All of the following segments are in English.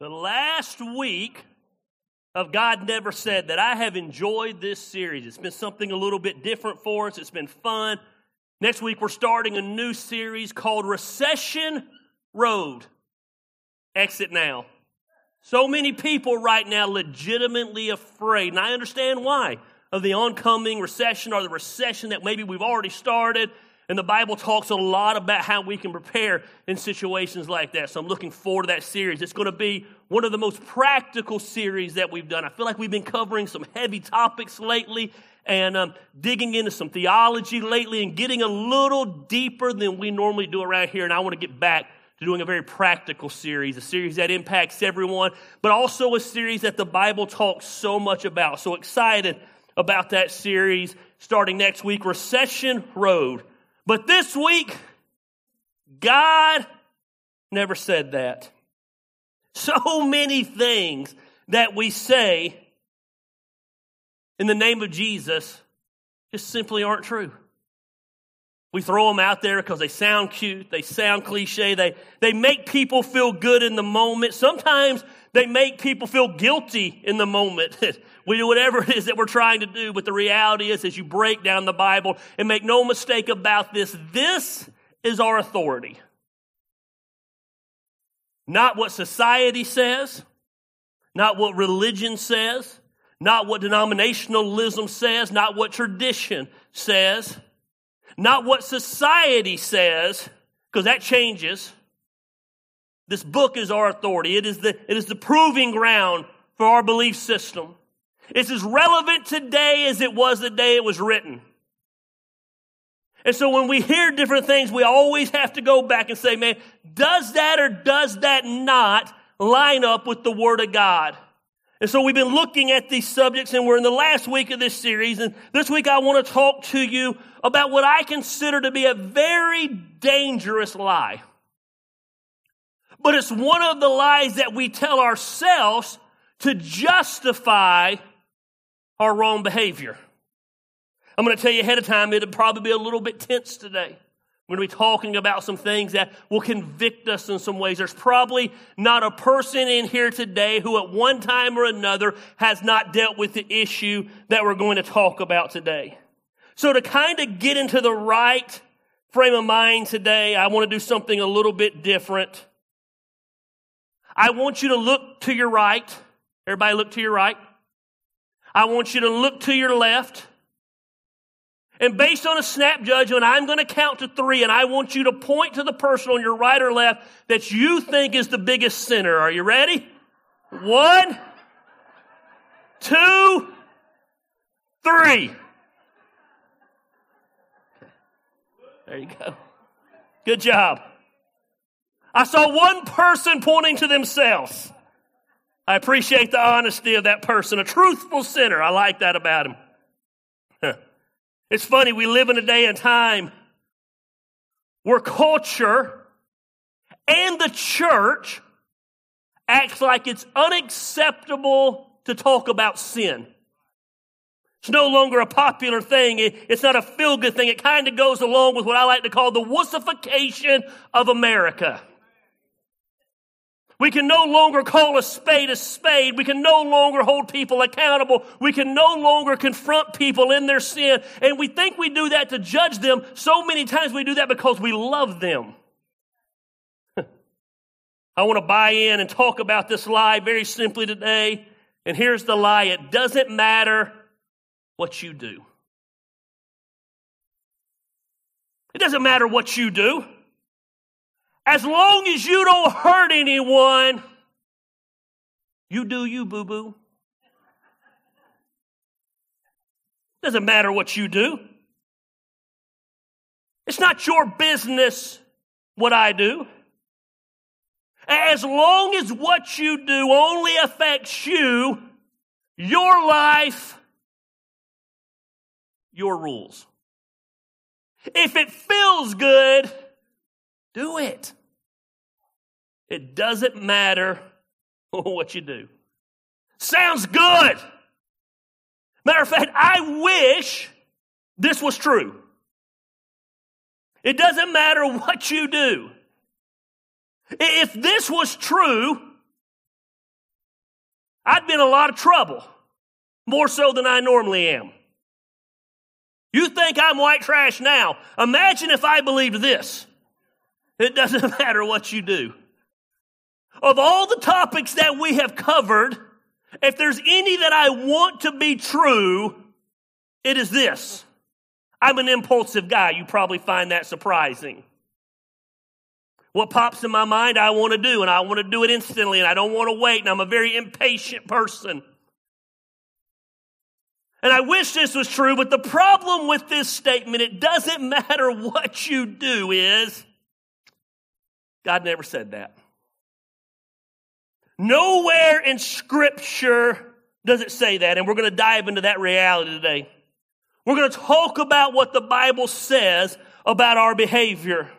the last week of God Never Said that I have enjoyed this series. It's been something a little bit different for us, it's been fun. Next week, we're starting a new series called Recession Road. Exit now. So many people right now legitimately afraid, and I understand why, of the oncoming recession or the recession that maybe we've already started. And the Bible talks a lot about how we can prepare in situations like that. So I'm looking forward to that series. It's going to be one of the most practical series that we've done. I feel like we've been covering some heavy topics lately and um, digging into some theology lately and getting a little deeper than we normally do around here. And I want to get back to doing a very practical series, a series that impacts everyone, but also a series that the Bible talks so much about. So excited about that series starting next week, Recession Road. But this week, God never said that. So many things that we say in the name of Jesus just simply aren't true. We throw them out there because they sound cute, they sound cliche, they, they make people feel good in the moment. Sometimes they make people feel guilty in the moment. we do whatever it is that we're trying to do, but the reality is, as you break down the Bible and make no mistake about this, this is our authority. Not what society says, not what religion says, not what denominationalism says, not what tradition says not what society says, because that changes. This book is our authority. It is the, it is the proving ground for our belief system. It's as relevant today as it was the day it was written. And so when we hear different things, we always have to go back and say, man, does that or does that not line up with the Word of God? And so we've been looking at these subjects and we're in the last week of this series. And this week I want to talk to you about what I consider to be a very dangerous lie. But it's one of the lies that we tell ourselves to justify our wrong behavior. I'm going to tell you ahead of time, it'll probably be a little bit tense today. We're going to be talking about some things that will convict us in some ways. There's probably not a person in here today who at one time or another has not dealt with the issue that we're going to talk about today. So to kind of get into the right frame of mind today, I want to do something a little bit different. I want you to look to your right. Everybody look to your right. I want you to look to your left. And based on a snap judgment, I'm going to count to three, and I want you to point to the person on your right or left that you think is the biggest sinner. Are you ready? One, two, three. There you go. Good job. I saw one person pointing to themselves. I appreciate the honesty of that person, a truthful sinner. I like that about him. It's funny, we live in a day and time where culture and the church acts like it's unacceptable to talk about sin. It's no longer a popular thing. It's not a feel good thing. It kind of goes along with what I like to call the wussification of America. We can no longer call a spade a spade. We can no longer hold people accountable. We can no longer confront people in their sin. And we think we do that to judge them. So many times we do that because we love them. I want to buy in and talk about this lie very simply today. And here's the lie it doesn't matter what you do. It doesn't matter what you do. As long as you don't hurt anyone, you do you, boo boo. Doesn't matter what you do. It's not your business what I do. As long as what you do only affects you, your life, your rules. If it feels good, do it. It doesn't matter what you do. Sounds good. Matter of fact, I wish this was true. It doesn't matter what you do. If this was true, I'd be in a lot of trouble, more so than I normally am. You think I'm white trash now. Imagine if I believed this. It doesn't matter what you do. Of all the topics that we have covered, if there's any that I want to be true, it is this. I'm an impulsive guy. You probably find that surprising. What pops in my mind, I want to do, and I want to do it instantly, and I don't want to wait, and I'm a very impatient person. And I wish this was true, but the problem with this statement, it doesn't matter what you do, is God never said that. Nowhere in Scripture does it say that, and we're going to dive into that reality today. We're going to talk about what the Bible says about our behavior.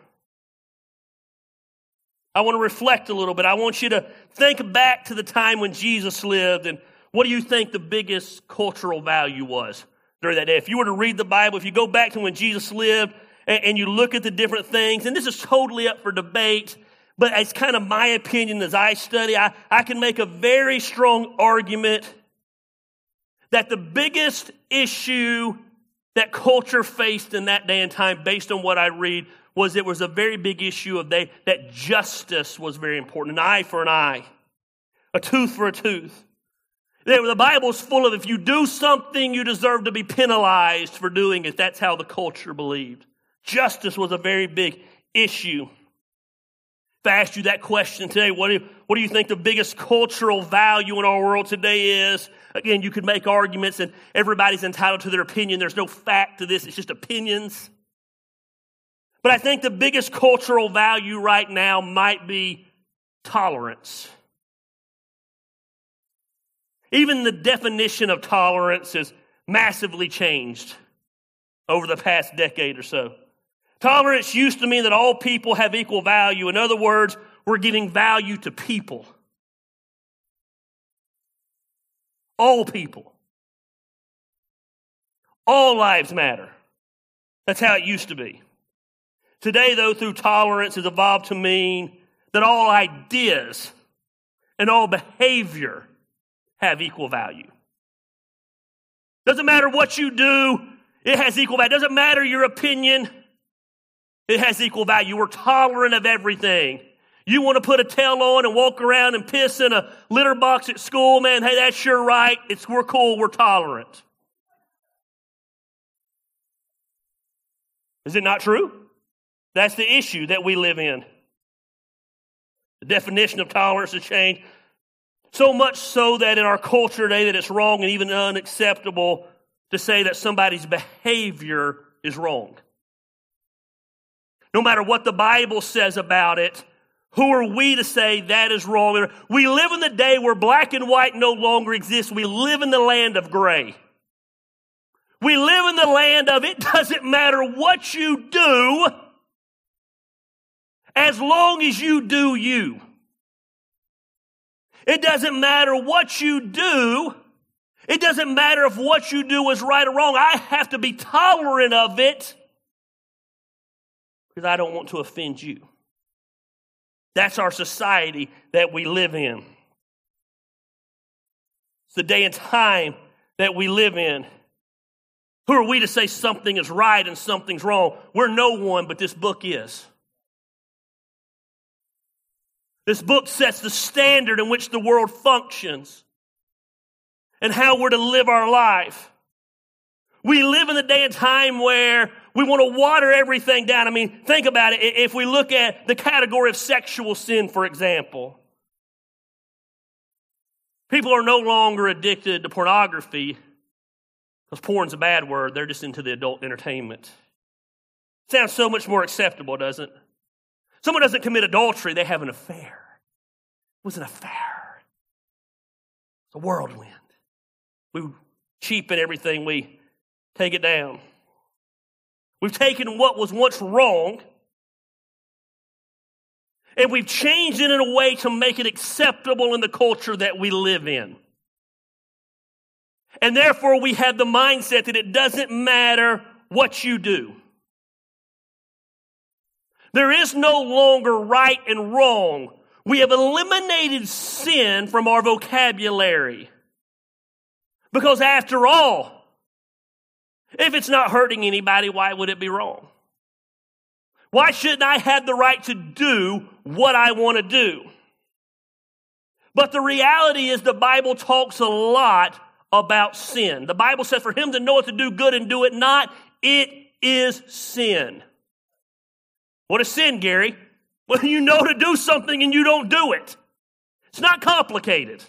I want to reflect a little bit. I want you to think back to the time when Jesus lived and what do you think the biggest cultural value was during that day? If you were to read the Bible, if you go back to when Jesus lived and, and you look at the different things, and this is totally up for debate, but it's kind of my opinion as I study, I, I can make a very strong argument that the biggest issue that culture faced in that day and time, based on what I read, was it was a very big issue of they, that justice was very important. An eye for an eye, a tooth for a tooth. The Bible's full of if you do something, you deserve to be penalized for doing it. That's how the culture believed. Justice was a very big issue. If I asked you that question today, what do, you, what do you think the biggest cultural value in our world today is? Again, you could make arguments and everybody's entitled to their opinion. There's no fact to this, it's just opinions. But I think the biggest cultural value right now might be tolerance. Even the definition of tolerance has massively changed over the past decade or so. Tolerance used to mean that all people have equal value. In other words, we're giving value to people. All people. All lives matter. That's how it used to be. Today, though, through tolerance has evolved to mean that all ideas and all behavior have equal value. Doesn't matter what you do, it has equal value. Doesn't matter your opinion, it has equal value. We're tolerant of everything. You want to put a tail on and walk around and piss in a litter box at school, man, hey, that's your right. It's we're cool, we're tolerant. Is it not true? That's the issue that we live in. The definition of tolerance has changed so much so that in our culture today that it's wrong and even unacceptable to say that somebody's behavior is wrong. No matter what the Bible says about it, who are we to say that is wrong? We live in the day where black and white no longer exists. We live in the land of gray. We live in the land of it doesn't matter what you do as long as you do you. It doesn't matter what you do. It doesn't matter if what you do is right or wrong. I have to be tolerant of it because I don't want to offend you. That's our society that we live in. It's the day and time that we live in. Who are we to say something is right and something's wrong? We're no one, but this book is. This book sets the standard in which the world functions and how we're to live our life. We live in the day and time where we want to water everything down. I mean, think about it. If we look at the category of sexual sin, for example, people are no longer addicted to pornography because porn's a bad word. They're just into the adult entertainment. Sounds so much more acceptable, doesn't it? Someone doesn't commit adultery, they have an affair. It was an affair. It's a whirlwind. We cheapen everything, we take it down. We've taken what was once wrong and we've changed it in a way to make it acceptable in the culture that we live in. And therefore, we have the mindset that it doesn't matter what you do. There is no longer right and wrong We have eliminated sin from our vocabulary. Because after all, if it's not hurting anybody, why would it be wrong? Why shouldn't I have the right to do what I want to do? But the reality is the Bible talks a lot about sin. The Bible says for him to know what to do good and do it not, it is sin. What is sin, Gary? When you know to do something and you don't do it. It's not complicated.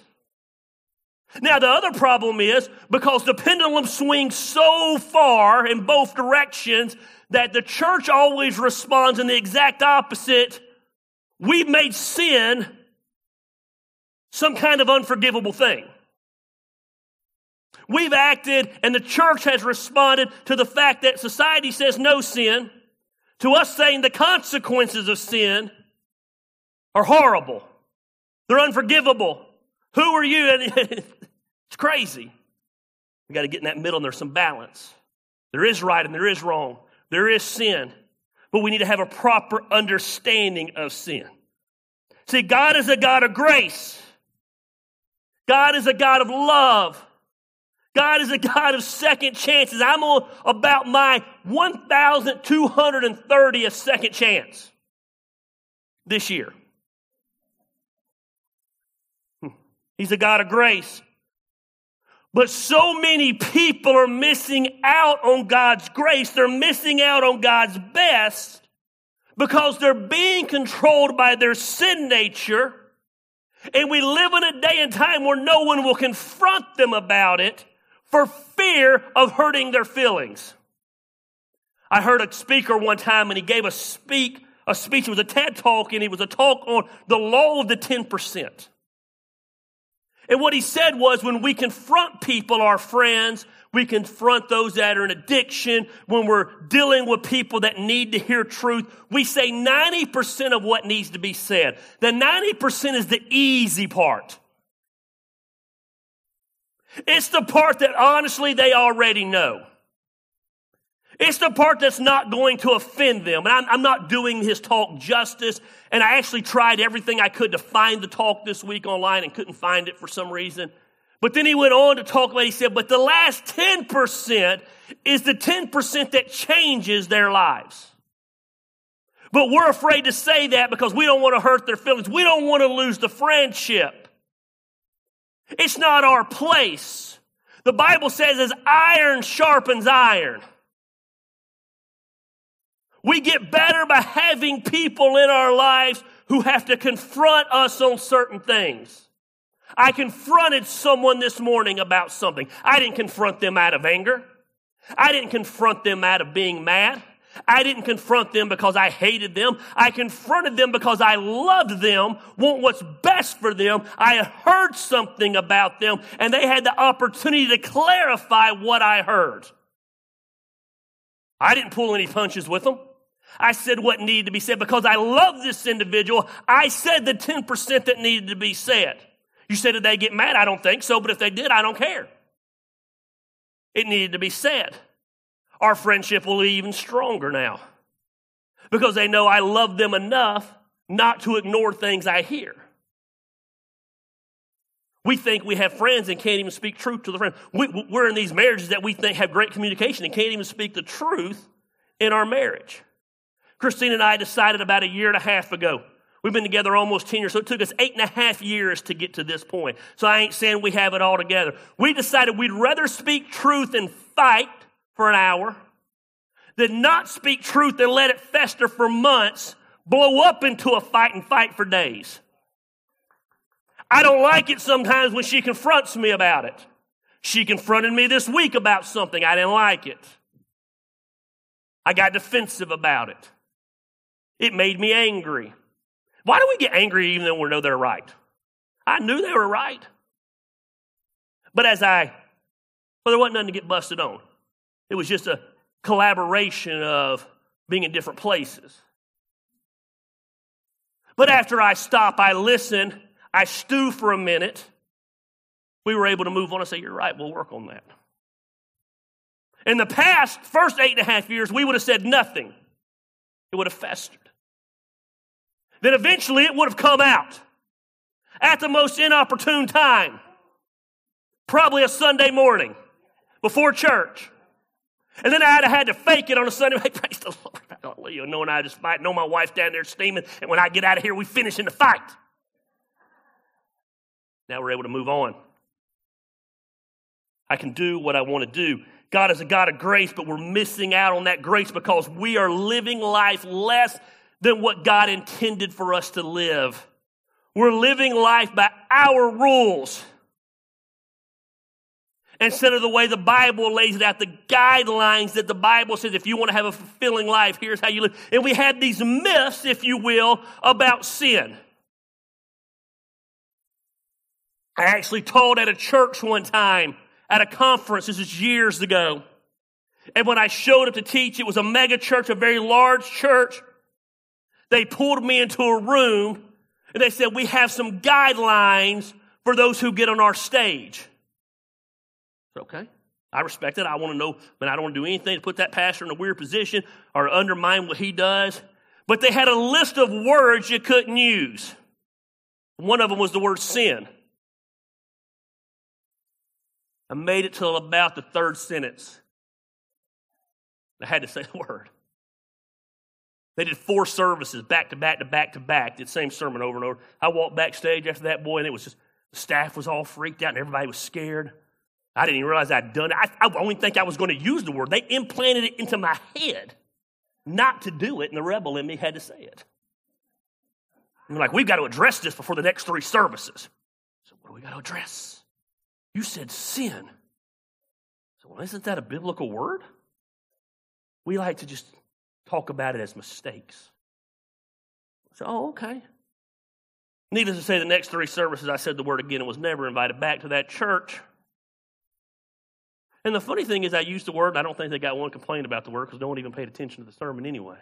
Now, the other problem is because the pendulum swings so far in both directions that the church always responds in the exact opposite. We've made sin some kind of unforgivable thing. We've acted, and the church has responded to the fact that society says no sin, to us saying the consequences of sin are horrible. They're unforgivable. Who are you? it's crazy. We got to get in that middle and there's some balance. There is right and there is wrong. There is sin. But we need to have a proper understanding of sin. See, God is a God of grace. God is a God of love. God is a God of second chances. I'm on about my 1,230th second chance this year. Hmm. He's a God of grace. But so many people are missing out on God's grace. They're missing out on God's best because they're being controlled by their sin nature. And we live in a day and time where no one will confront them about it for fear of hurting their feelings. I heard a speaker one time and he gave a speak, a speech. It was a TED talk and it was a talk on the law of the 10%. And what he said was when we confront people, our friends, we confront those that are in addiction, when we're dealing with people that need to hear truth, we say 90% of what needs to be said. The 90% is the easy part. It's the part that honestly they already know. It's the part that's not going to offend them. And I'm, I'm, not doing his talk justice. And I actually tried everything I could to find the talk this week online and couldn't find it for some reason. But then he went on to talk about, he said, but the last 10% is the 10% that changes their lives. But we're afraid to say that because we don't want to hurt their feelings. We don't want to lose the friendship. It's not our place. The Bible says as iron sharpens iron. We get better by having people in our lives who have to confront us on certain things. I confronted someone this morning about something. I didn't confront them out of anger. I didn't confront them out of being mad. I didn't confront them because I hated them. I confronted them because I loved them, want what's best for them. I heard something about them and they had the opportunity to clarify what I heard. I didn't pull any punches with them. I said what needed to be said because I love this individual. I said the 10% that needed to be said. You said, did they get mad? I don't think so, but if they did, I don't care. It needed to be said. Our friendship will be even stronger now because they know I love them enough not to ignore things I hear. We think we have friends and can't even speak truth to the friend. We, are in these marriages that we think have great communication and can't even speak the truth in our marriage. Christine and I decided about a year and a half ago. We've been together almost 10 years, so it took us eight and a half years to get to this point. So I ain't saying we have it all together. We decided we'd rather speak truth and fight for an hour than not speak truth and let it fester for months, blow up into a fight and fight for days. I don't like it sometimes when she confronts me about it. She confronted me this week about something. I didn't like it. I got defensive about it. It made me angry. Why do we get angry even though we know they're right? I knew they were right. But as I, well, there wasn't nothing to get busted on. It was just a collaboration of being in different places. But after I stop, I listen, I stew for a minute. We were able to move on and say, You're right, we'll work on that. In the past, first eight and a half years, we would have said nothing. It would have festered. Then eventually it would have come out. at the most inopportune time. Probably a Sunday morning before church. And then I'd have had to fake it on a Sunday. Hey, praise the Lord. Hallelujah. Knowing I just fight, know my wife's down there steaming, and when I get out of here, we finish in the fight. Now we're able to move on. I can do what I want to do. God is a God of grace, but we're missing out on that grace because we are living life less than what God intended for us to live. We're living life by our rules instead of the way the Bible lays it out, the guidelines that the Bible says if you want to have a fulfilling life, here's how you live. And we had these myths, if you will, about sin. I actually taught at a church one time at a conference. This is years ago. And when I showed up to teach, it was a mega church, a very large church. They pulled me into a room and they said, We have some guidelines for those who get on our stage. Okay. I respect it. I want to know, but I don't want to do anything to put that pastor in a weird position or undermine what he does. But they had a list of words you couldn't use. One of them was the word sin. I made it till about the third sentence. I had to say the word. They did four services back to back to back to back, did the same sermon over and over. I walked backstage after that, boy, and it was just, the staff was all freaked out and everybody was scared. I didn't even realize I'd done it. I, I only think I was going to use the word. They implanted it into my head not to do it, and the rebel in me had to say it. And like, we've got to address this before the next three services. So, what do we got to address? You said sin. So, well, isn't that a biblical word? We like to just talk about it as mistakes. So, oh, okay. Needless to say, the next three services, I said the word again and was never invited back to that church. And the funny thing is, I used the word, and I don't think they got one complaint about the word because no one even paid attention to the sermon anyway.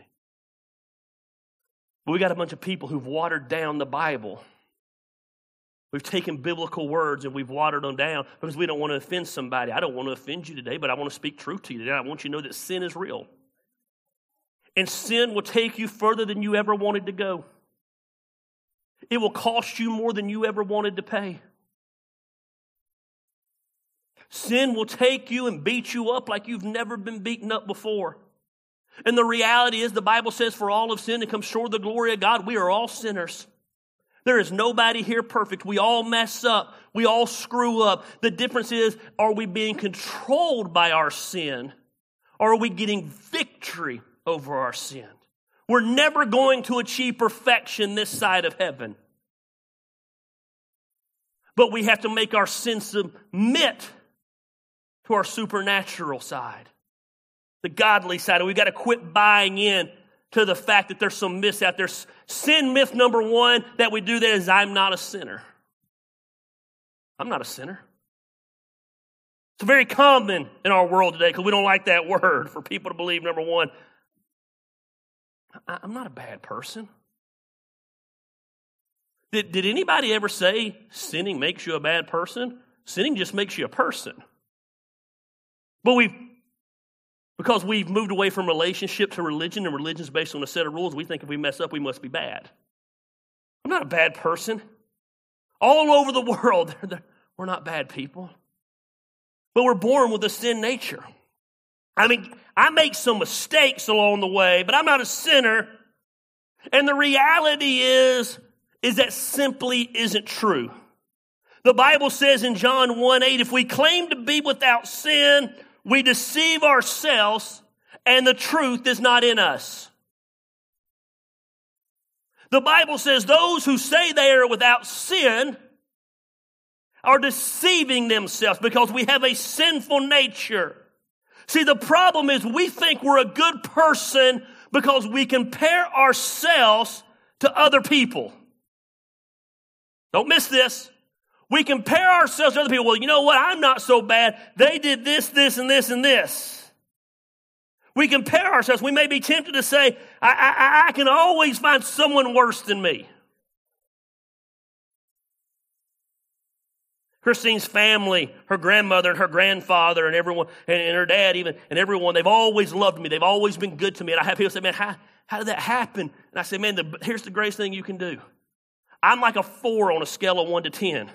But we got a bunch of people who've watered down the Bible We've taken biblical words and we've watered them down because we don't want to offend somebody. I don't want to offend you today, but I want to speak truth to you today. I want you to know that sin is real. And sin will take you further than you ever wanted to go. It will cost you more than you ever wanted to pay. Sin will take you and beat you up like you've never been beaten up before. And the reality is, the Bible says, for all of sin to come short of the glory of God, we are all sinners. There is nobody here perfect. We all mess up. We all screw up. The difference is, are we being controlled by our sin? Or are we getting victory over our sin? We're never going to achieve perfection this side of heaven. But we have to make our sin submit to our supernatural side, the godly side. We've got to quit buying in to the fact that there's some myths out there. Sin myth number one that we do that is I'm not a sinner. I'm not a sinner. It's very common in our world today because we don't like that word for people to believe, number one, I'm not a bad person. Did, did anybody ever say sinning makes you a bad person? Sinning just makes you a person. But we've because we've moved away from relationship to religion, and religion's based on a set of rules, we think if we mess up, we must be bad. I'm not a bad person. All over the world, we're not bad people. But we're born with a sin nature. I mean, I make some mistakes along the way, but I'm not a sinner. And the reality is, is that simply isn't true. The Bible says in John 1 8, if we claim to be without sin, we deceive ourselves and the truth is not in us. The Bible says those who say they are without sin are deceiving themselves because we have a sinful nature. See, the problem is we think we're a good person because we compare ourselves to other people. Don't miss this. We compare ourselves to other people. Well, you know what? I'm not so bad. They did this, this, and this, and this. We compare ourselves. We may be tempted to say, I, I, I can always find someone worse than me. Christine's family, her grandmother and her grandfather and everyone, and, and, her dad even, and everyone, they've always loved me. They've always been good to me. And I have people say, man, how, how did that happen? And I say, man, the, here's the greatest thing you can do. I'm like a four on a scale of one to 10.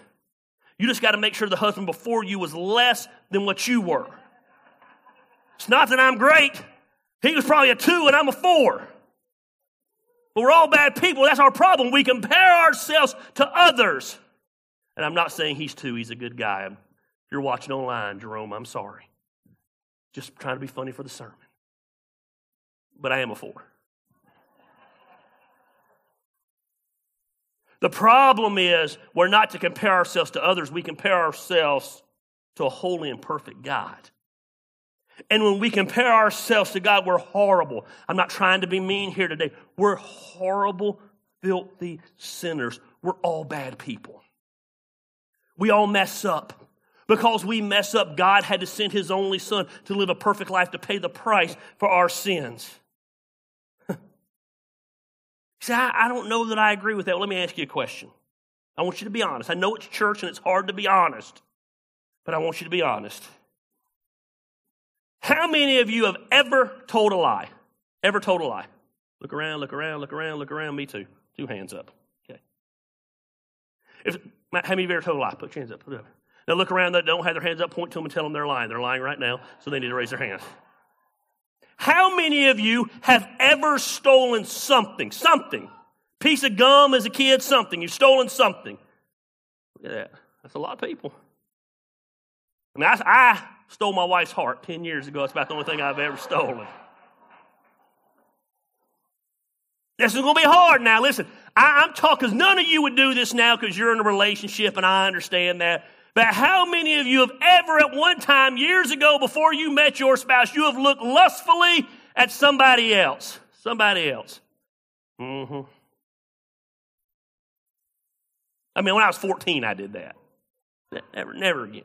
You just got to make sure the husband before you was less than what you were. It's not that I'm great. He was probably a two and I'm a four. But we're all bad people. That's our problem. We compare ourselves to others. And I'm not saying he's two, he's a good guy. If you're watching online, Jerome, I'm sorry. Just trying to be funny for the sermon. But I am a four. The problem is we're not to compare ourselves to others, we compare ourselves to a holy and perfect God. And when we compare ourselves to God, we're horrible. I'm not trying to be mean here today. We're horrible, filthy sinners. We're all bad people. We all mess up. Because we mess up, God had to send His only Son to live a perfect life to pay the price for our sins. See, I, I don't know that I agree with that. Well, let me ask you a question. I want you to be honest. I know it's church and it's hard to be honest, but I want you to be honest. How many of you have ever told a lie? Ever told a lie? Look around, look around, look around, look around. Me too. Two hands up. Okay. If, how many of you ever told a lie? Put your hands up. Put it up. Now look around that don't have their hands up, point to them and tell them they're lying. They're lying right now, so they need to raise their hands. How many of you have ever stolen something? Something. Piece of gum as a kid, something. You've stolen something. Look at that. That's a lot of people. I mean, I, I stole my wife's heart 10 years ago. That's about the only thing I've ever stolen. This is going to be hard now. Listen, I, am talking because none of you would do this now because you're in a relationship, and I understand that. But how many of you have ever, at one time, years ago, before you met your spouse, you have looked lustfully at somebody else? Somebody else. Mm-hmm. I mean, when I was 14, I did that. Never, never again.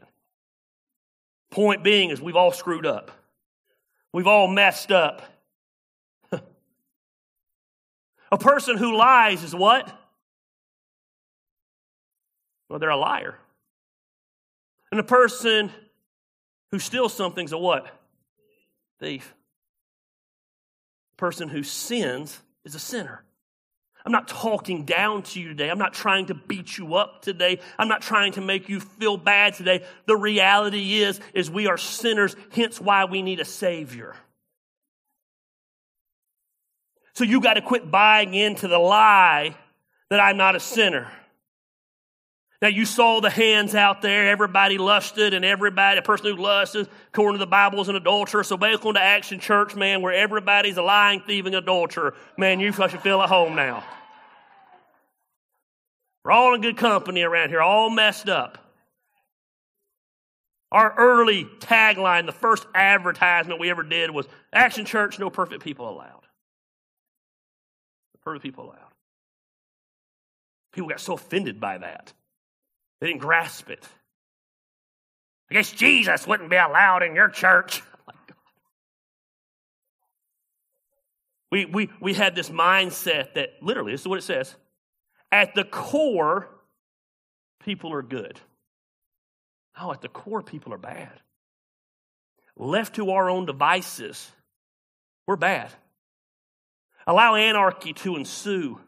Point being is we've all screwed up. We've all messed up. a person who lies is what? Well, they're a liar. And a person who steals something's a what? Thief. A person who sins is a sinner. I'm not talking down to you today. I'm not trying to beat you up today. I'm not trying to make you feel bad today. The reality is, is we are sinners, hence why we need a savior. So you got to quit buying into the lie that I'm not a sinner. Now you saw the hands out there, everybody lusted, and everybody, a person who lusted, according to the Bible, is an adulterer. So welcome to Action Church, man, where everybody's a lying, thieving adulterer. Man, you should feel at home now. We're all in good company around here, all messed up. Our early tagline, the first advertisement we ever did was Action Church, no perfect people allowed. No perfect people allowed. People got so offended by that. They didn't grasp it. I guess Jesus wouldn't be allowed in your church. We, we, we had this mindset that literally, this is what it says. At the core, people are good. Oh, at the core, people are bad. Left to our own devices, we're bad. Allow anarchy to ensue.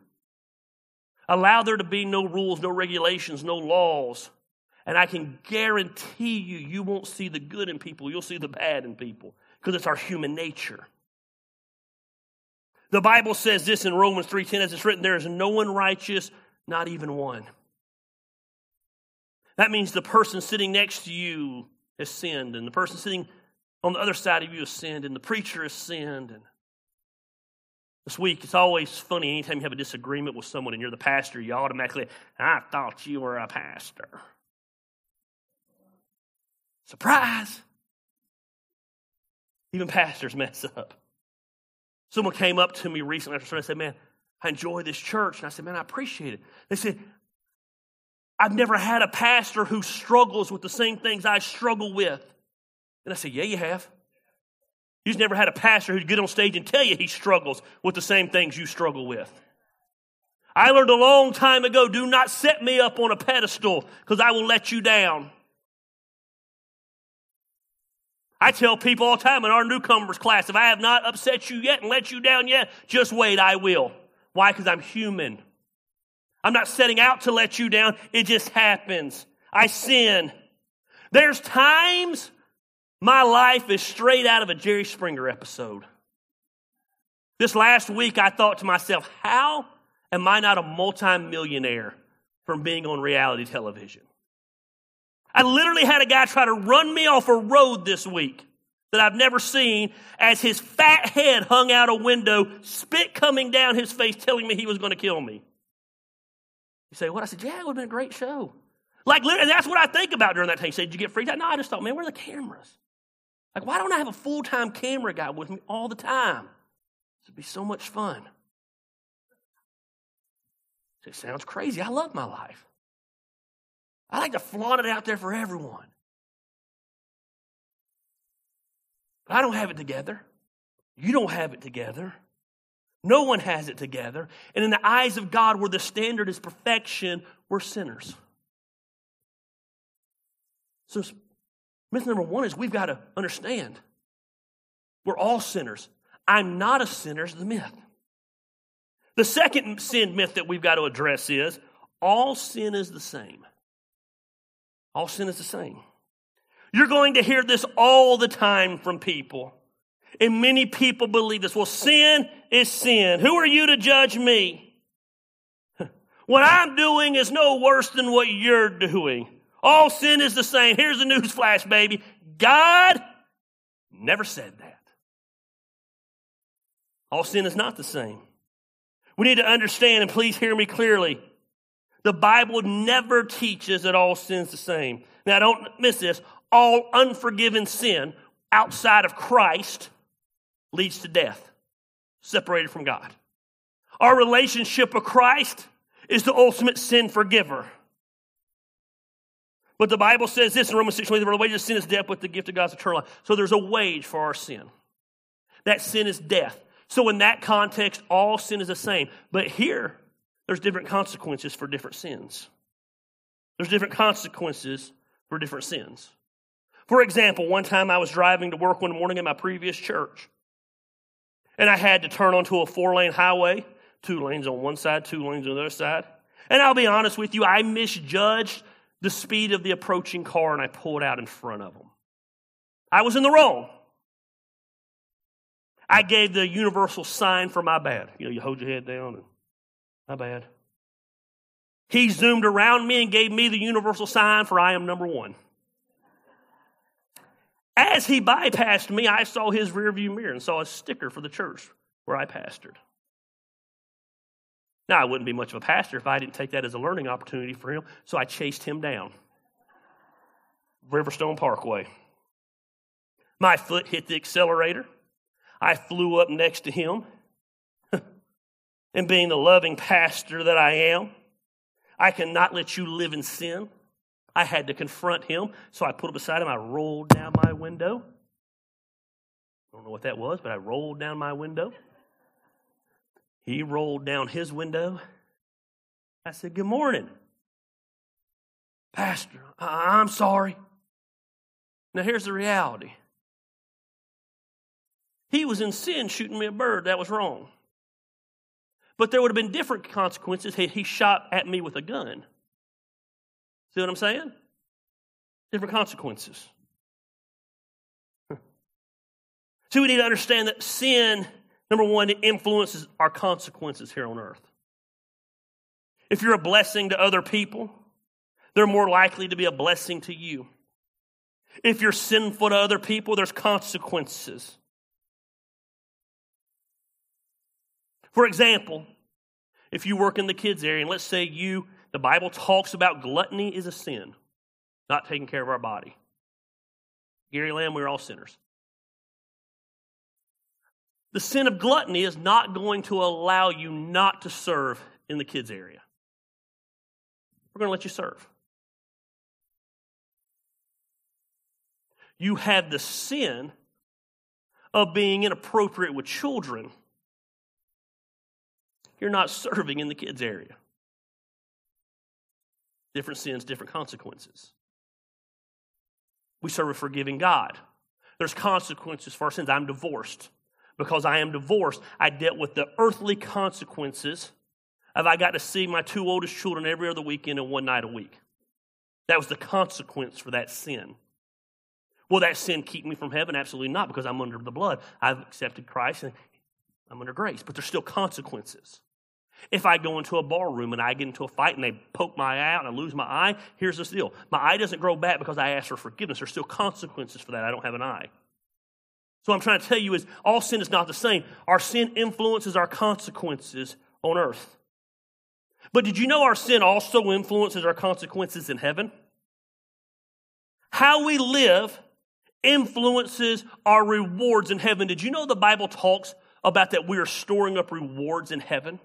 Allow there to be no rules, no regulations, no laws. And I can guarantee you, you won't see the good in people, you'll see the bad in people because it's our human nature. The Bible says this in Romans 3:10 as it's written there is no one righteous, not even one. That means the person sitting next to you has sinned and the person sitting on the other side of you has sinned and the preacher has sinned and this week, it's always funny anytime you have a disagreement with someone and you're the pastor, you automatically, I thought you were a pastor. Surprise! Even pastors mess up. Someone came up to me recently after service and said, Man, I enjoy this church. And I said, Man, I appreciate it. They said, I've never had a pastor who struggles with the same things I struggle with. And I said, Yeah, you have. You've never had a pastor who'd get on stage and tell you he struggles with the same things you struggle with. I learned a long time ago do not set me up on a pedestal because I will let you down. I tell people all the time in our newcomers class if I have not upset you yet and let you down yet, just wait, I will. Why? Because I'm human. I'm not setting out to let you down. It just happens. I sin. There's times my life is straight out of a Jerry Springer episode. This last week, I thought to myself, how am I not a multimillionaire from being on reality television? I literally had a guy try to run me off a road this week that I've never seen as his fat head hung out a window, spit coming down his face, telling me he was going to kill me. You say, What? I said, Yeah, it would have been a great show. Like, literally, that's what I think about during that time. He said, Did you get freaked out? No, I just thought, Man, where are the cameras? Like, why don't I have a full time camera guy with me all the time? It'd be so much fun. It sounds crazy. I love my life. I like to flaunt it out there for everyone. But I don't have it together. You don't have it together. No one has it together. And in the eyes of God, where the standard is perfection, we're sinners. So, myth number one is we've got to understand we're all sinners. I'm not a sinner is the myth. The second sin myth that we've got to address is all sin is the same. All sin is the same. You're going to hear this all the time from people. And many people believe this. Well, sin is sin. Who are you to judge me? What I'm doing is no worse than what you're doing. All sin is the same. Here's the news flash, baby. God never said that. All sin is not the same. We need to understand, and please hear me clearly. The Bible never teaches that all sin's the same. Now, don't miss this. All unforgiven sin outside of Christ leads to death, separated from God. Our relationship with Christ is the ultimate sin forgiver. But the Bible says this in Romans 6 the wages of sin is death, but the gift of God is eternal life. So there's a wage for our sin. That sin is death. So, in that context, all sin is the same. But here, there's different consequences for different sins. There's different consequences for different sins. For example, one time I was driving to work one morning in my previous church, and I had to turn onto a four lane highway, two lanes on one side, two lanes on the other side. And I'll be honest with you, I misjudged the speed of the approaching car and I pulled out in front of them. I was in the wrong. I gave the universal sign for my bad. You know, you hold your head down and my bad. He zoomed around me and gave me the universal sign for I am number one. As he bypassed me, I saw his rearview mirror and saw a sticker for the church where I pastored. Now, I wouldn't be much of a pastor if I didn't take that as a learning opportunity for him, so I chased him down. Riverstone Parkway. My foot hit the accelerator. I flew up next to him. and being the loving pastor that I am, I cannot let you live in sin. I had to confront him, so I put him beside him. I rolled down my window. I don't know what that was, but I rolled down my window. He rolled down his window. I said, Good morning. Pastor, I'm sorry. Now, here's the reality he was in sin shooting me a bird. That was wrong. But there would have been different consequences had he shot at me with a gun. See what I'm saying? Different consequences. So we need to understand that sin, number one, it influences our consequences here on earth. If you're a blessing to other people, they're more likely to be a blessing to you. If you're sinful to other people, there's consequences. For example, if you work in the kids area, and let's say you, the Bible talks about gluttony is a sin, not taking care of our body. Gary Lamb, we're all sinners. The sin of gluttony is not going to allow you not to serve in the kids area. We're going to let you serve. You have the sin of being inappropriate with children you're not serving in the kids' area. Different sins, different consequences. We serve a forgiving God. There's consequences for our sins. I'm divorced. Because I am divorced, I dealt with the earthly consequences have I got to see my two oldest children every other weekend and one night a week. That was the consequence for that sin. Will that sin keep me from heaven? Absolutely not, because I'm under the blood. I've accepted Christ and I'm under grace, but there's still consequences. If I go into a bar room and I get into a fight and they poke my eye out and I lose my eye, here's the deal. My eye doesn't grow back because I ask for forgiveness. There's still consequences for that. I don't have an eye. So what I'm trying to tell you is all sin is not the same. Our sin influences our consequences on earth. But did you know our sin also influences our consequences in heaven? How we live influences our rewards in heaven. Did you know the Bible talks about that we are storing up rewards in heaven?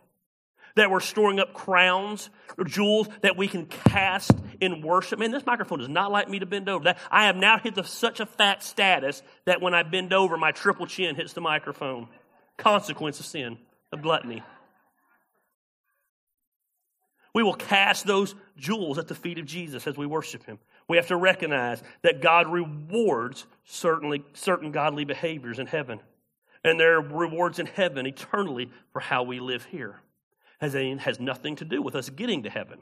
That we're storing up crowns or jewels that we can cast in worship. Man, this microphone does not like me to bend over. That I have now hit the, such a fat status that when I bend over, my triple chin hits the microphone. Consequence of sin, of gluttony. We will cast those jewels at the feet of Jesus as we worship Him. We have to recognize that God rewards certainly certain godly behaviors in heaven. And there are rewards in heaven eternally for how we live here. Has, has nothing to do with us getting to heaven.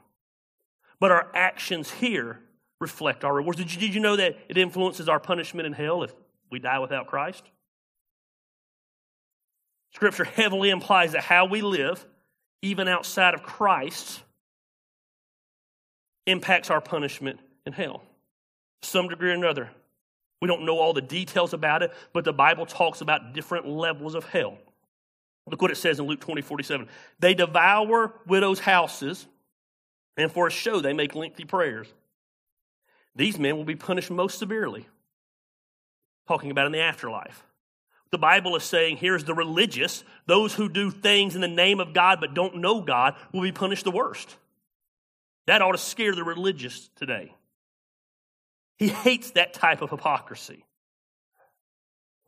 But our actions here reflect our rewards. Did you, did you know that it influences our punishment in hell if we die without Christ? Scripture heavily implies that how we live, even outside of Christ, impacts our punishment in hell, some degree or another. We don't know all the details about it, but the Bible talks about different levels of hell. Look what it says in Luke 20, 47. They devour widows' houses, and for a show they make lengthy prayers. These men will be punished most severely. Talking about in the afterlife. The Bible is saying here's the religious, those who do things in the name of God but don't know God, will be punished the worst. That ought to scare the religious today. He hates that type of hypocrisy.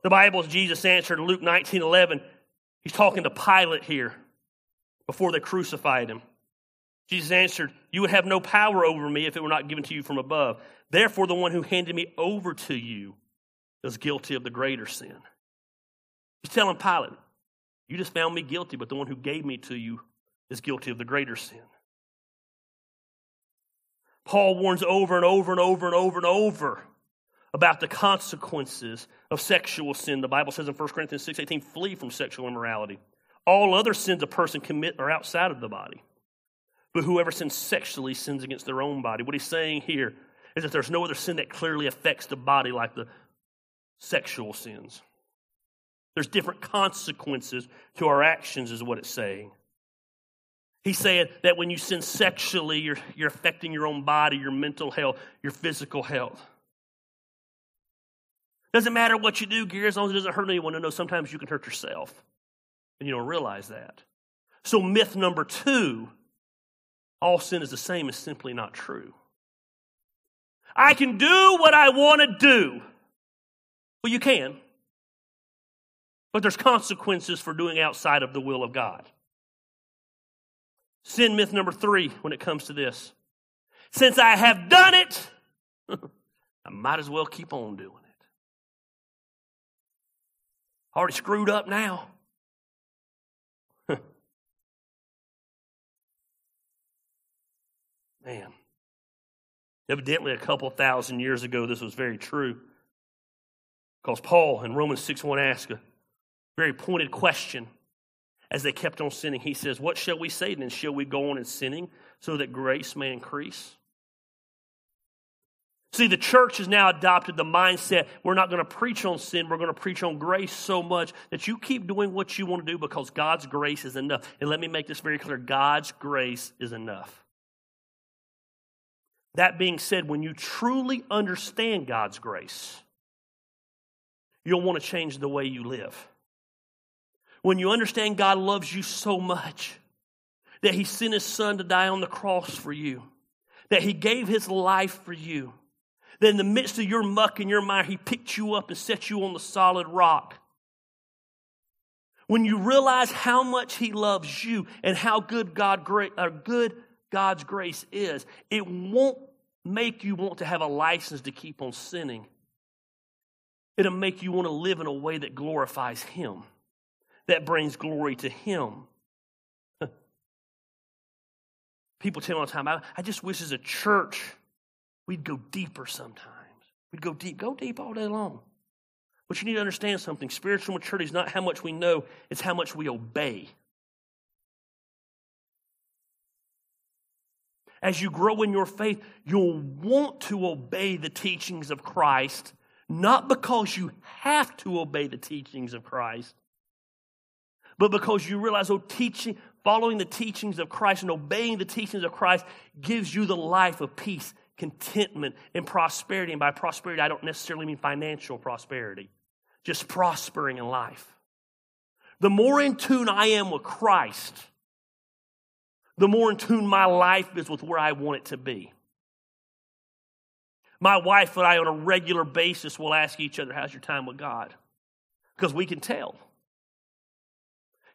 The Bible's Jesus answered Luke 19 11. He's talking to Pilate here before they crucified him. Jesus answered, You would have no power over me if it were not given to you from above. Therefore, the one who handed me over to you is guilty of the greater sin. He's telling Pilate, You just found me guilty, but the one who gave me to you is guilty of the greater sin. Paul warns over and over and over and over and over about the consequences of sexual sin. The Bible says in 1 Corinthians 6:18, flee from sexual immorality. All other sins a person commit are outside of the body. But whoever sins sexually sins against their own body. What he's saying here is that there's no other sin that clearly affects the body like the sexual sins. There's different consequences to our actions, is what it's saying. He said that when you sin sexually, you're, you're affecting your own body, your mental health, your physical health. Doesn't matter what you do, Gary, as long as it doesn't hurt anyone. No, no, sometimes you can hurt yourself. And you don't realize that. So, myth number two all sin is the same is simply not true. I can do what I want to do. Well, you can. But there's consequences for doing outside of the will of God. Sin myth number three when it comes to this. Since I have done it, I might as well keep on doing. Already screwed up now. Man. Evidently, a couple thousand years ago, this was very true. Because Paul in Romans 6 1 asked a very pointed question as they kept on sinning. He says, What shall we say then? Shall we go on in sinning so that grace may increase? See, the church has now adopted the mindset we're not going to preach on sin, we're going to preach on grace so much that you keep doing what you want to do because God's grace is enough. And let me make this very clear God's grace is enough. That being said, when you truly understand God's grace, you'll want to change the way you live. When you understand God loves you so much that He sent His Son to die on the cross for you, that He gave His life for you, that in the midst of your muck and your mire, He picked you up and set you on the solid rock. When you realize how much He loves you and how good God uh, good God's grace is, it won't make you want to have a license to keep on sinning. It'll make you want to live in a way that glorifies Him that brings glory to Him. People tell me all the time, I, I just wish as a church we'd go deeper sometimes. We'd go deep, go deep all day long. But you need to understand something. Spiritual maturity is not how much we know, it's how much we obey. As you grow in your faith, you'll want to obey the teachings of Christ, not because you have to obey the teachings of Christ, but because you realize, oh, teaching, following the teachings of Christ and obeying the teachings of Christ gives you the life of peace, contentment, and prosperity. And by prosperity, I don't necessarily mean financial prosperity, just prospering in life. The more in tune I am with Christ, the more in tune my life is with where I want it to be. My wife and I, on a regular basis, will ask each other, How's your time with God? Because we can tell.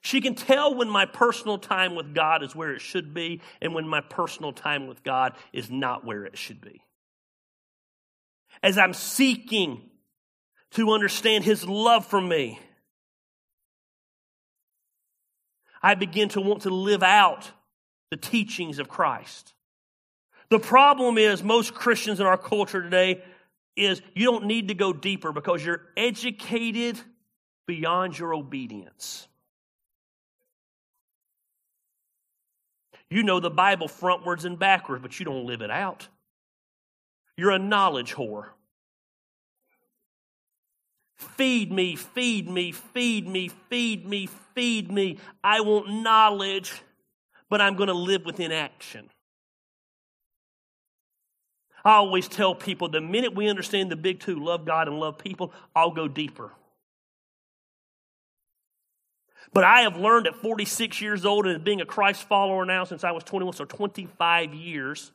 She can tell when my personal time with God is where it should be and when my personal time with God is not where it should be. As I'm seeking to understand His love for me, I begin to want to live out the teachings of Christ. The problem is, most Christians in our culture today is you don't need to go deeper because you're educated beyond your obedience. You know the Bible frontwards and backwards, but you don't live it out. You're a knowledge whore. Feed me, feed me, feed me, feed me, feed me. I want knowledge, but I'm going to live within action. I always tell people the minute we understand the big two love God and love people, I'll go deeper. But I have learned at 46 years old and being a Christ follower now since I was 21, so 25 years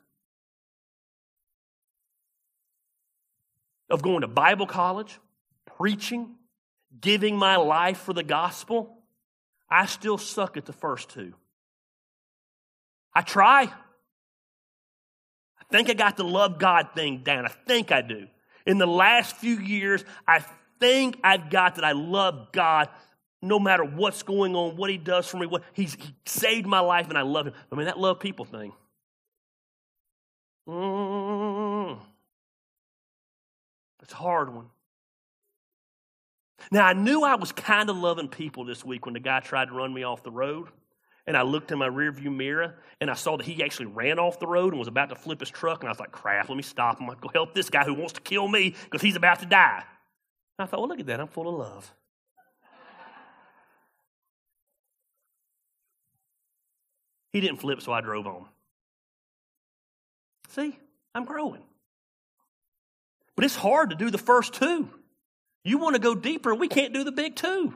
of going to Bible college, preaching, giving my life for the gospel. I still suck at the first two. I try. I think I got the love God thing down. I think I do. In the last few years, I think I've got that I love God no matter what's going on, what he does for me, what he's he saved my life and I love him. I mean, that love people thing. Mm, it's a hard one. Now, I knew I was kind of loving people this week when the guy tried to run me off the road. And I looked in my rearview mirror and I saw that he actually ran off the road and was about to flip his truck. And I was like, crap, let me stop him. To go help this guy who wants to kill me because he's about to die. And I thought, well, look at that. I'm full of love. He didn't flip, so I drove on. See, I'm growing. But it's hard to do the first two. You want to go deeper, we can't do the big two.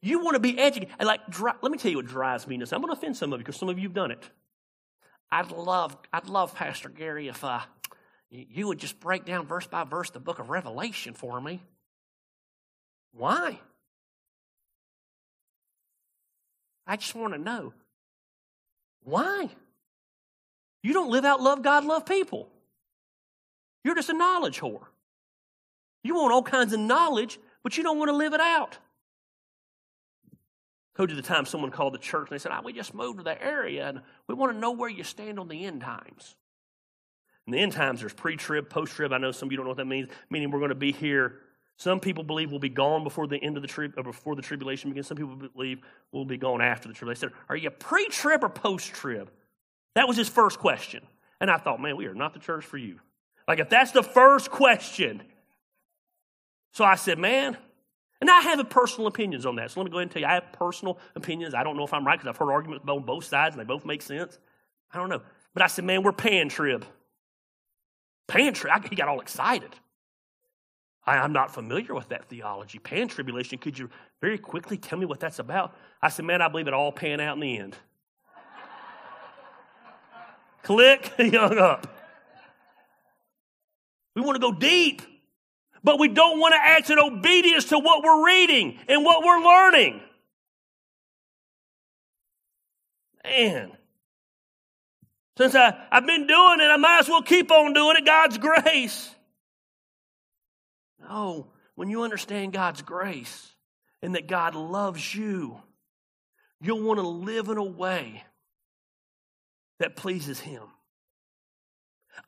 You want to be educated. Like, let me tell you what drives me nuts. I'm going to offend some of you because some of you have done it. I'd love, I'd love Pastor Gary if uh, you would just break down verse by verse the book of Revelation for me. Why? I just want to know. Why? You don't live out love God, love people. You're just a knowledge whore. You want all kinds of knowledge, but you don't want to live it out. Told you the time someone called the church and they said, oh, We just moved to the area and we want to know where you stand on the end times. In the end times, there's pre trib, post trib. I know some of you don't know what that means, meaning we're going to be here some people believe we'll be gone before the end of the trib, or uh, before the tribulation begins. Some people believe we'll be gone after the trib. They said, "Are you pre-trib or post-trib?" That was his first question, and I thought, "Man, we are not the church for you." Like if that's the first question, so I said, "Man," and I have personal opinions on that. So let me go ahead and tell you, I have personal opinions. I don't know if I'm right because I've heard arguments on both sides, and they both make sense. I don't know, but I said, "Man, we're pan trib." Pan trib. He got all excited. I, am not familiar with that theology. Pan tribulation, could you very quickly tell me what that's about? I said, Man, I believe it all pan out in the end. Click, he hung up. We want to go deep, but we don't want to act in obedience to what we're reading and what we're learning. Man. Since I, I've been doing it, I might as well keep on doing it. God's grace. No, when you understand God's grace and that God loves you, you'll want to live in a way that pleases Him.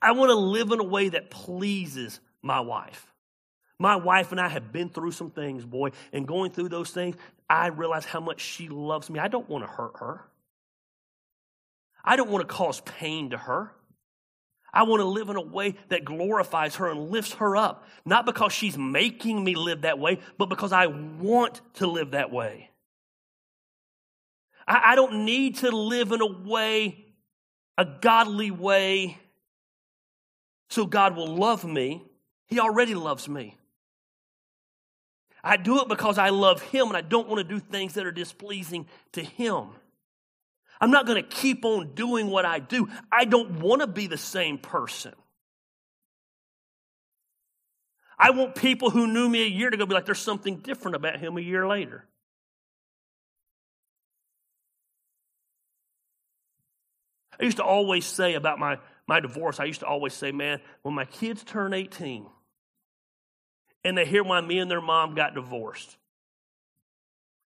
I want to live in a way that pleases my wife. My wife and I have been through some things, boy, and going through those things, I realize how much she loves me. I don't want to hurt her. I don't want to cause pain to her. I want to live in a way that glorifies her and lifts her up, not because she's making me live that way, but because I want to live that way. I, I don't need to live in a way, a godly way, so God will love me. He already loves me. I do it because I love Him and I don't want to do things that are displeasing to Him. I'm not going to keep on doing what I do. I don't want to be the same person. I want people who knew me a year ago to be like, there's something different about him a year later. I used to always say about my, my divorce, I used to always say, man, when my kids turn 18 and they hear why me and their mom got divorced,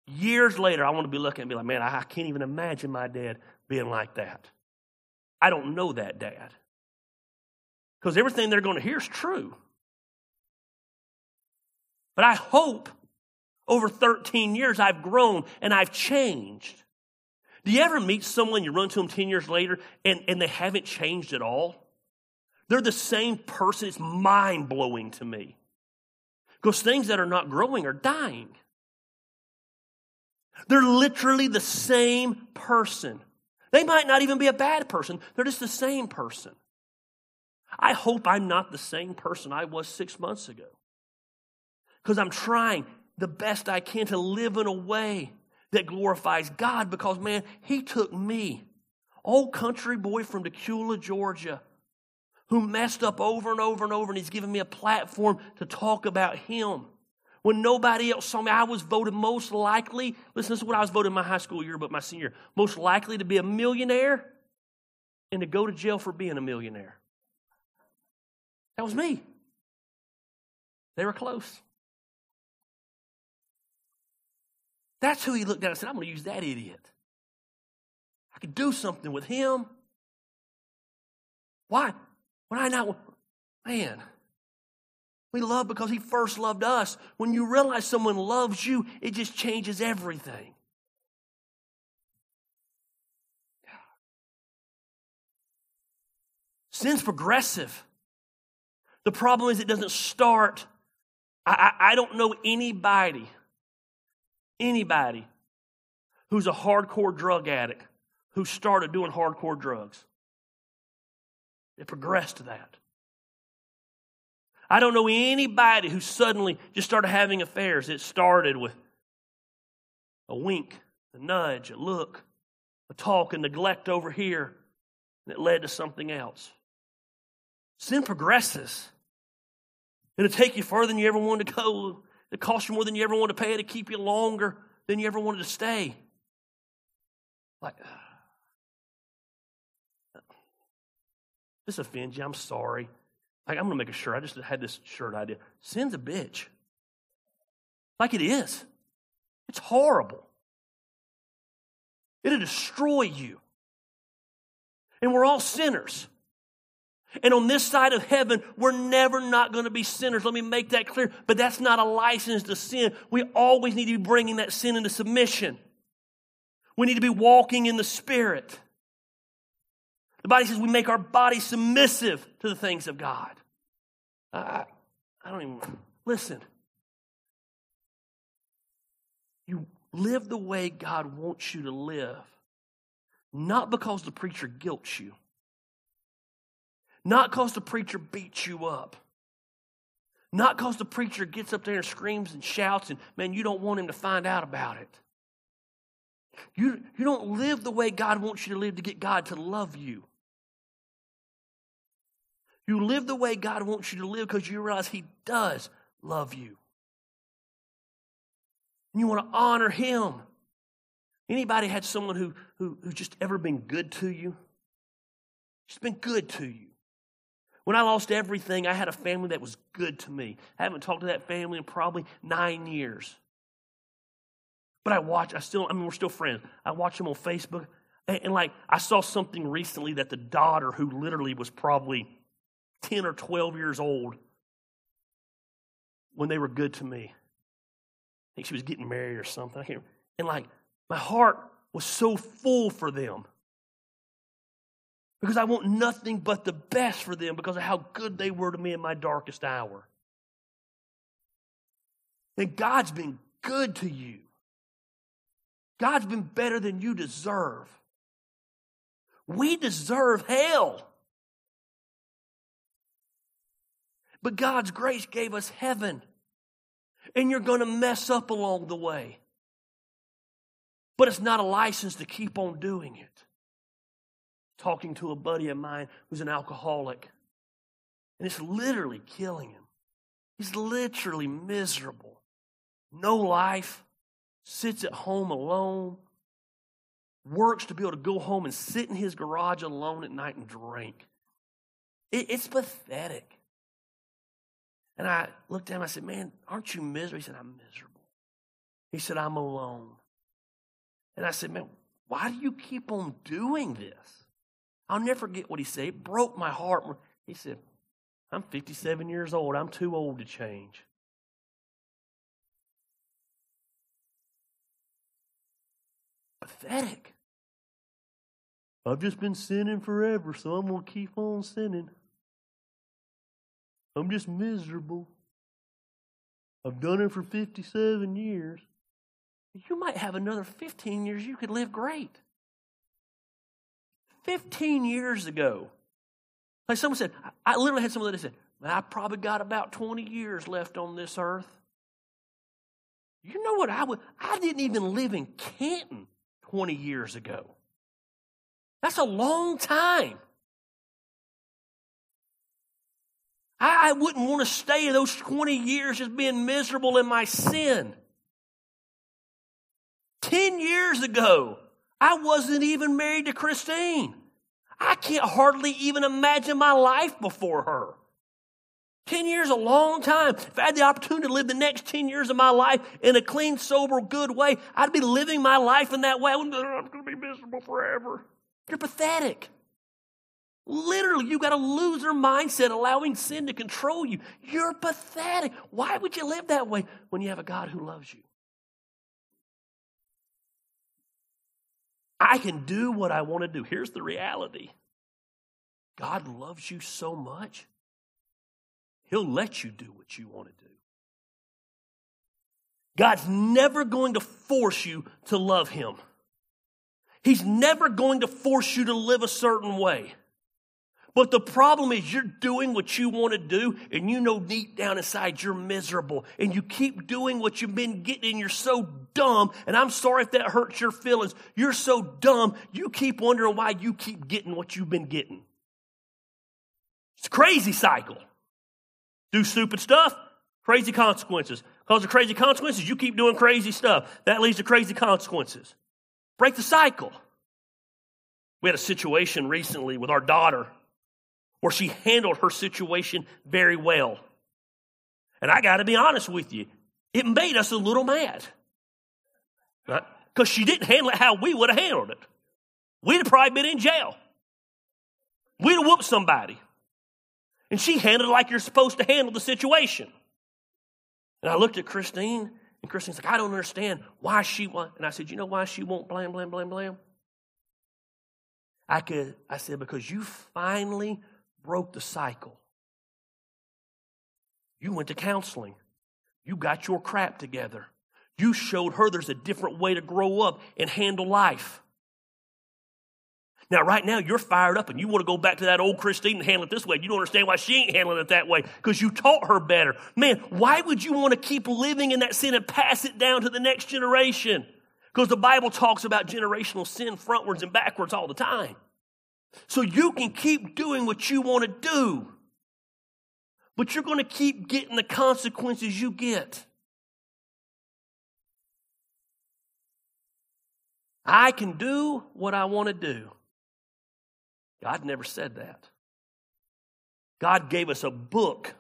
Years later, I want to be looking and be like, man, I can't even imagine my dad being like that. I don't know that dad. Because everything they're going to hear is true. But I hope over 13 years I've grown and I've changed. Do you ever meet someone, you run to them 10 years later, and, and they haven't changed at all? They're the same person. It's mind blowing to me. Because things that are not growing are dying. They're literally the same person. They might not even be a bad person, they're just the same person. I hope I'm not the same person I was six months ago. Because I'm trying the best I can to live in a way that glorifies God because, man, He took me, old country boy from Dacula, Georgia, who messed up over and over and over, and He's given me a platform to talk about Him. When nobody else saw me, I was voted most likely, listen, this is what I was voted in my high school year, but my senior, most likely to be a millionaire and to go to jail for being a millionaire. That was me. They were close. That's who he looked at and said, I'm going to use that idiot. I could do something with him. Why? When I not, man, we love because He first loved us. When you realize someone loves you, it just changes everything. Sin's progressive. The problem is it doesn't start. I, I, I don't know anybody, anybody who's a hardcore drug addict who started doing hardcore drugs. It progressed to that. I don't know anybody who suddenly just started having affairs. It started with a wink, a nudge, a look, a talk, a neglect over here, and it led to something else. Sin progresses. It'll take you further than you ever wanted to go. It costs you more than you ever wanted to pay. It'll keep you longer than you ever wanted to stay. Like, this offends you. I'm sorry. Like, I'm going to make a shirt. I just had this shirt idea. Sin's a bitch. Like it is. It's horrible. It'll destroy you. And we're all sinners. And on this side of heaven, we're never not going to be sinners. Let me make that clear. But that's not a license to sin. We always need to be bringing that sin into submission. We need to be walking in the Spirit. The Bible says we make our body submissive to the things of God. I, I don't even, listen. You live the way God wants you to live, not because the preacher guilts you, not because the preacher beats you up. Not because the preacher gets up there and screams and shouts, and man, you don't want him to find out about it. You, you don't live the way God wants you to live to get God to love you. You live the way God wants you to live because you realize He does love you. And you want to honor Him. Anybody had someone who, who who's just ever been good to you? Just been good to you. When I lost everything, I had a family that was good to me. I haven't talked to that family in probably nine years. But I watch, I still, I mean, we're still friends. I watch them on Facebook. And, and like, I saw something recently that the daughter, who literally was probably 10 or 12 years old when they were good to me. I think she was getting married or something. I can't, and like, my heart was so full for them because I want nothing but the best for them because of how good they were to me in my darkest hour. And God's been good to you. God's been better than you deserve. We deserve hell. But God's grace gave us heaven. And you're going to mess up along the way. But it's not a license to keep on doing it. Talking to a buddy of mine who's an alcoholic, and it's literally killing him. He's literally miserable. No life, sits at home alone, works to be able to go home and sit in his garage alone at night and drink. It, it's pathetic. And I looked at him, I said, Man, aren't you miserable? He said, I'm miserable. He said, I'm alone. And I said, Man, why do you keep on doing this? I'll never forget what he said. It broke my heart. He said, I'm 57 years old. I'm too old to change. Pathetic. I've just been sinning forever, so I'm going to keep on sinning. I'm just miserable. I've done it for 57 years. You might have another 15 years you could live great. 15 years ago, like someone said, I literally had someone that said, I probably got about 20 years left on this earth. You know what I would? I didn't even live in Canton 20 years ago. That's a long time. I, I wouldn't want to stay those 20 years just being miserable in my sin. 10 years ago, I wasn't even married to Christine. I can't hardly even imagine my life before her. 10 years a long time. If I had the opportunity to live the next 10 years of my life in a clean, sober, good way, I'd be living my life in that way. I wouldn't be, I'm going to be miserable forever. You're pathetic. Literally, you got a loser mindset allowing sin to control you. You're pathetic. Why would you live that way when you have a God who loves you? I can do what I want to do. Here's the reality God loves you so much, He'll let you do what you want to do. God's never going to force you to love Him. He's never going to force you to live a certain way. But the problem is you're doing what you want to do and you know deep down inside you're miserable and you keep doing what you've been getting and you're so dumb. And I'm sorry if that hurts your feelings. You're so dumb. You keep wondering why you keep getting what you've been getting. It's a crazy cycle. Do stupid stuff, crazy consequences. Because of crazy consequences, you keep doing crazy stuff. That leads to crazy consequences. Break the cycle. We had a situation recently with our daughter where she handled her situation very well. And I got to be honest with you, it made us a little mad. Because she didn't handle it how we would have handled it. We'd have probably been in jail. We'd have whooped somebody. And she handled it like you're supposed to handle the situation. And I looked at Christine, and Christine's like, I don't understand why she won't. And I said, You know why she won't blame, blame, blame, blame? I could, I said, because you finally broke the cycle. You went to counseling. You got your crap together. You showed her there's a different way to grow up and handle life. Now, right now, you're fired up and you want to go back to that old Christine and handle it this way. You don't understand why she ain't handling it that way because you taught her better. Man, why would you want to keep living in that sin and pass it down to the next generation? Because the Bible talks about generational sin frontwards and backwards all the time. So you can keep doing what you want to do, but you're going to keep getting the consequences you get. I can do what I want to do. God never said that. God gave us a book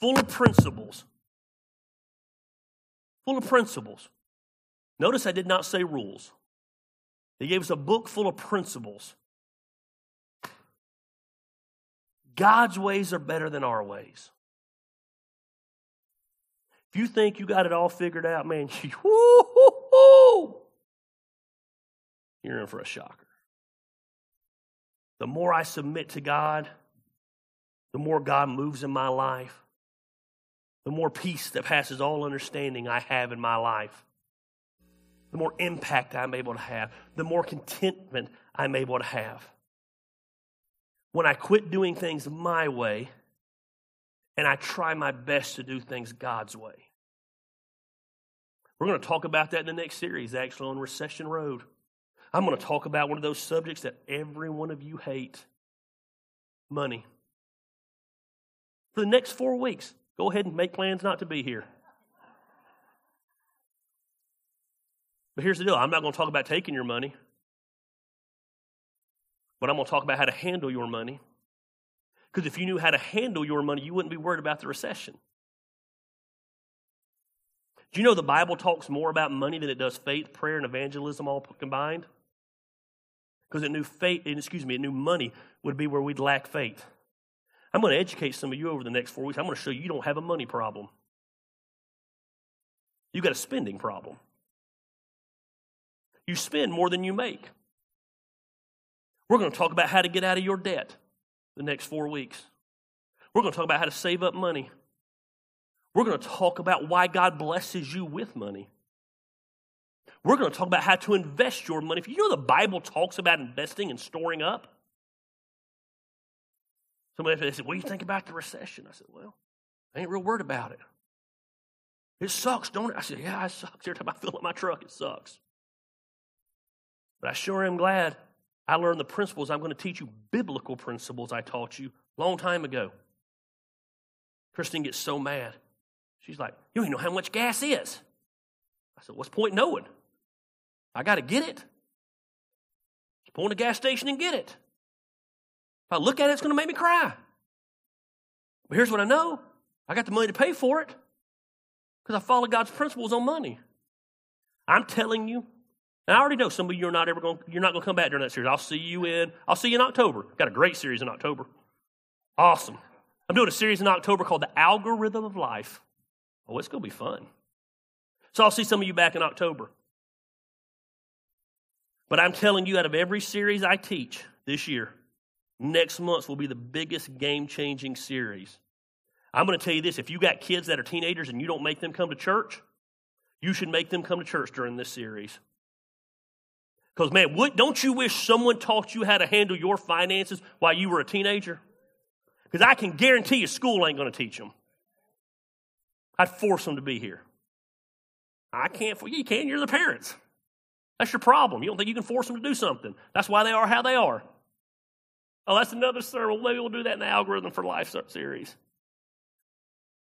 full of principles. Full of principles. Notice I did not say rules. He gave us a book full of principles. God's ways are better than our ways. If you think you got it all figured out, man, you're in for a shocker. The more I submit to God, the more God moves in my life, the more peace that passes all understanding I have in my life, the more impact I'm able to have, the more contentment I'm able to have. When I quit doing things my way and I try my best to do things God's way. We're going to talk about that in the next series, actually, on Recession Road. I'm going to talk about one of those subjects that every one of you hate money. For the next four weeks, go ahead and make plans not to be here. But here's the deal I'm not going to talk about taking your money, but I'm going to talk about how to handle your money. Because if you knew how to handle your money, you wouldn't be worried about the recession. Do you know the Bible talks more about money than it does faith, prayer, and evangelism all combined? Because it knew faith, excuse me, it knew money would be where we'd lack faith. I'm going to educate some of you over the next four weeks. I'm going to show you you don't have a money problem. You got a spending problem. You spend more than you make. We're going to talk about how to get out of your debt the next four weeks. We're going to talk about how to save up money. We're going to talk about why God blesses you with money. We're going to talk about how to invest your money. If you know the Bible talks about investing and storing up, somebody said, What do you think about the recession? I said, Well, I ain't real worried about it. It sucks, don't it? I said, Yeah, it sucks. Every time I fill up my truck, it sucks. But I sure am glad I learned the principles. I'm going to teach you biblical principles I taught you a long time ago. Christine gets so mad. She's like, You don't even know how much gas is. I said, What's point knowing? I got to get it. Just in the gas station and get it. If I look at it, it's going to make me cry. But here's what I know I got the money to pay for it because I follow God's principles on money. I'm telling you, and I already know some of you are not ever going. You're not going to come back during that series. I'll see you in. I'll see you in October. Got a great series in October. Awesome. I'm doing a series in October called The Algorithm of Life. Oh, it's going to be fun. So I'll see some of you back in October. But I'm telling you, out of every series I teach this year, next month will be the biggest game changing series. I'm going to tell you this if you got kids that are teenagers and you don't make them come to church, you should make them come to church during this series. Because, man, what, don't you wish someone taught you how to handle your finances while you were a teenager? Because I can guarantee you school ain't going to teach them. I'd force them to be here. I can't, you can, you're the parents. That's your problem. You don't think you can force them to do something. That's why they are how they are. Oh, that's another sermon. Maybe we'll do that in the Algorithm for Life series.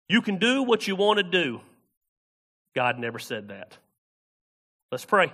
You can do what you want to do. God never said that. Let's pray.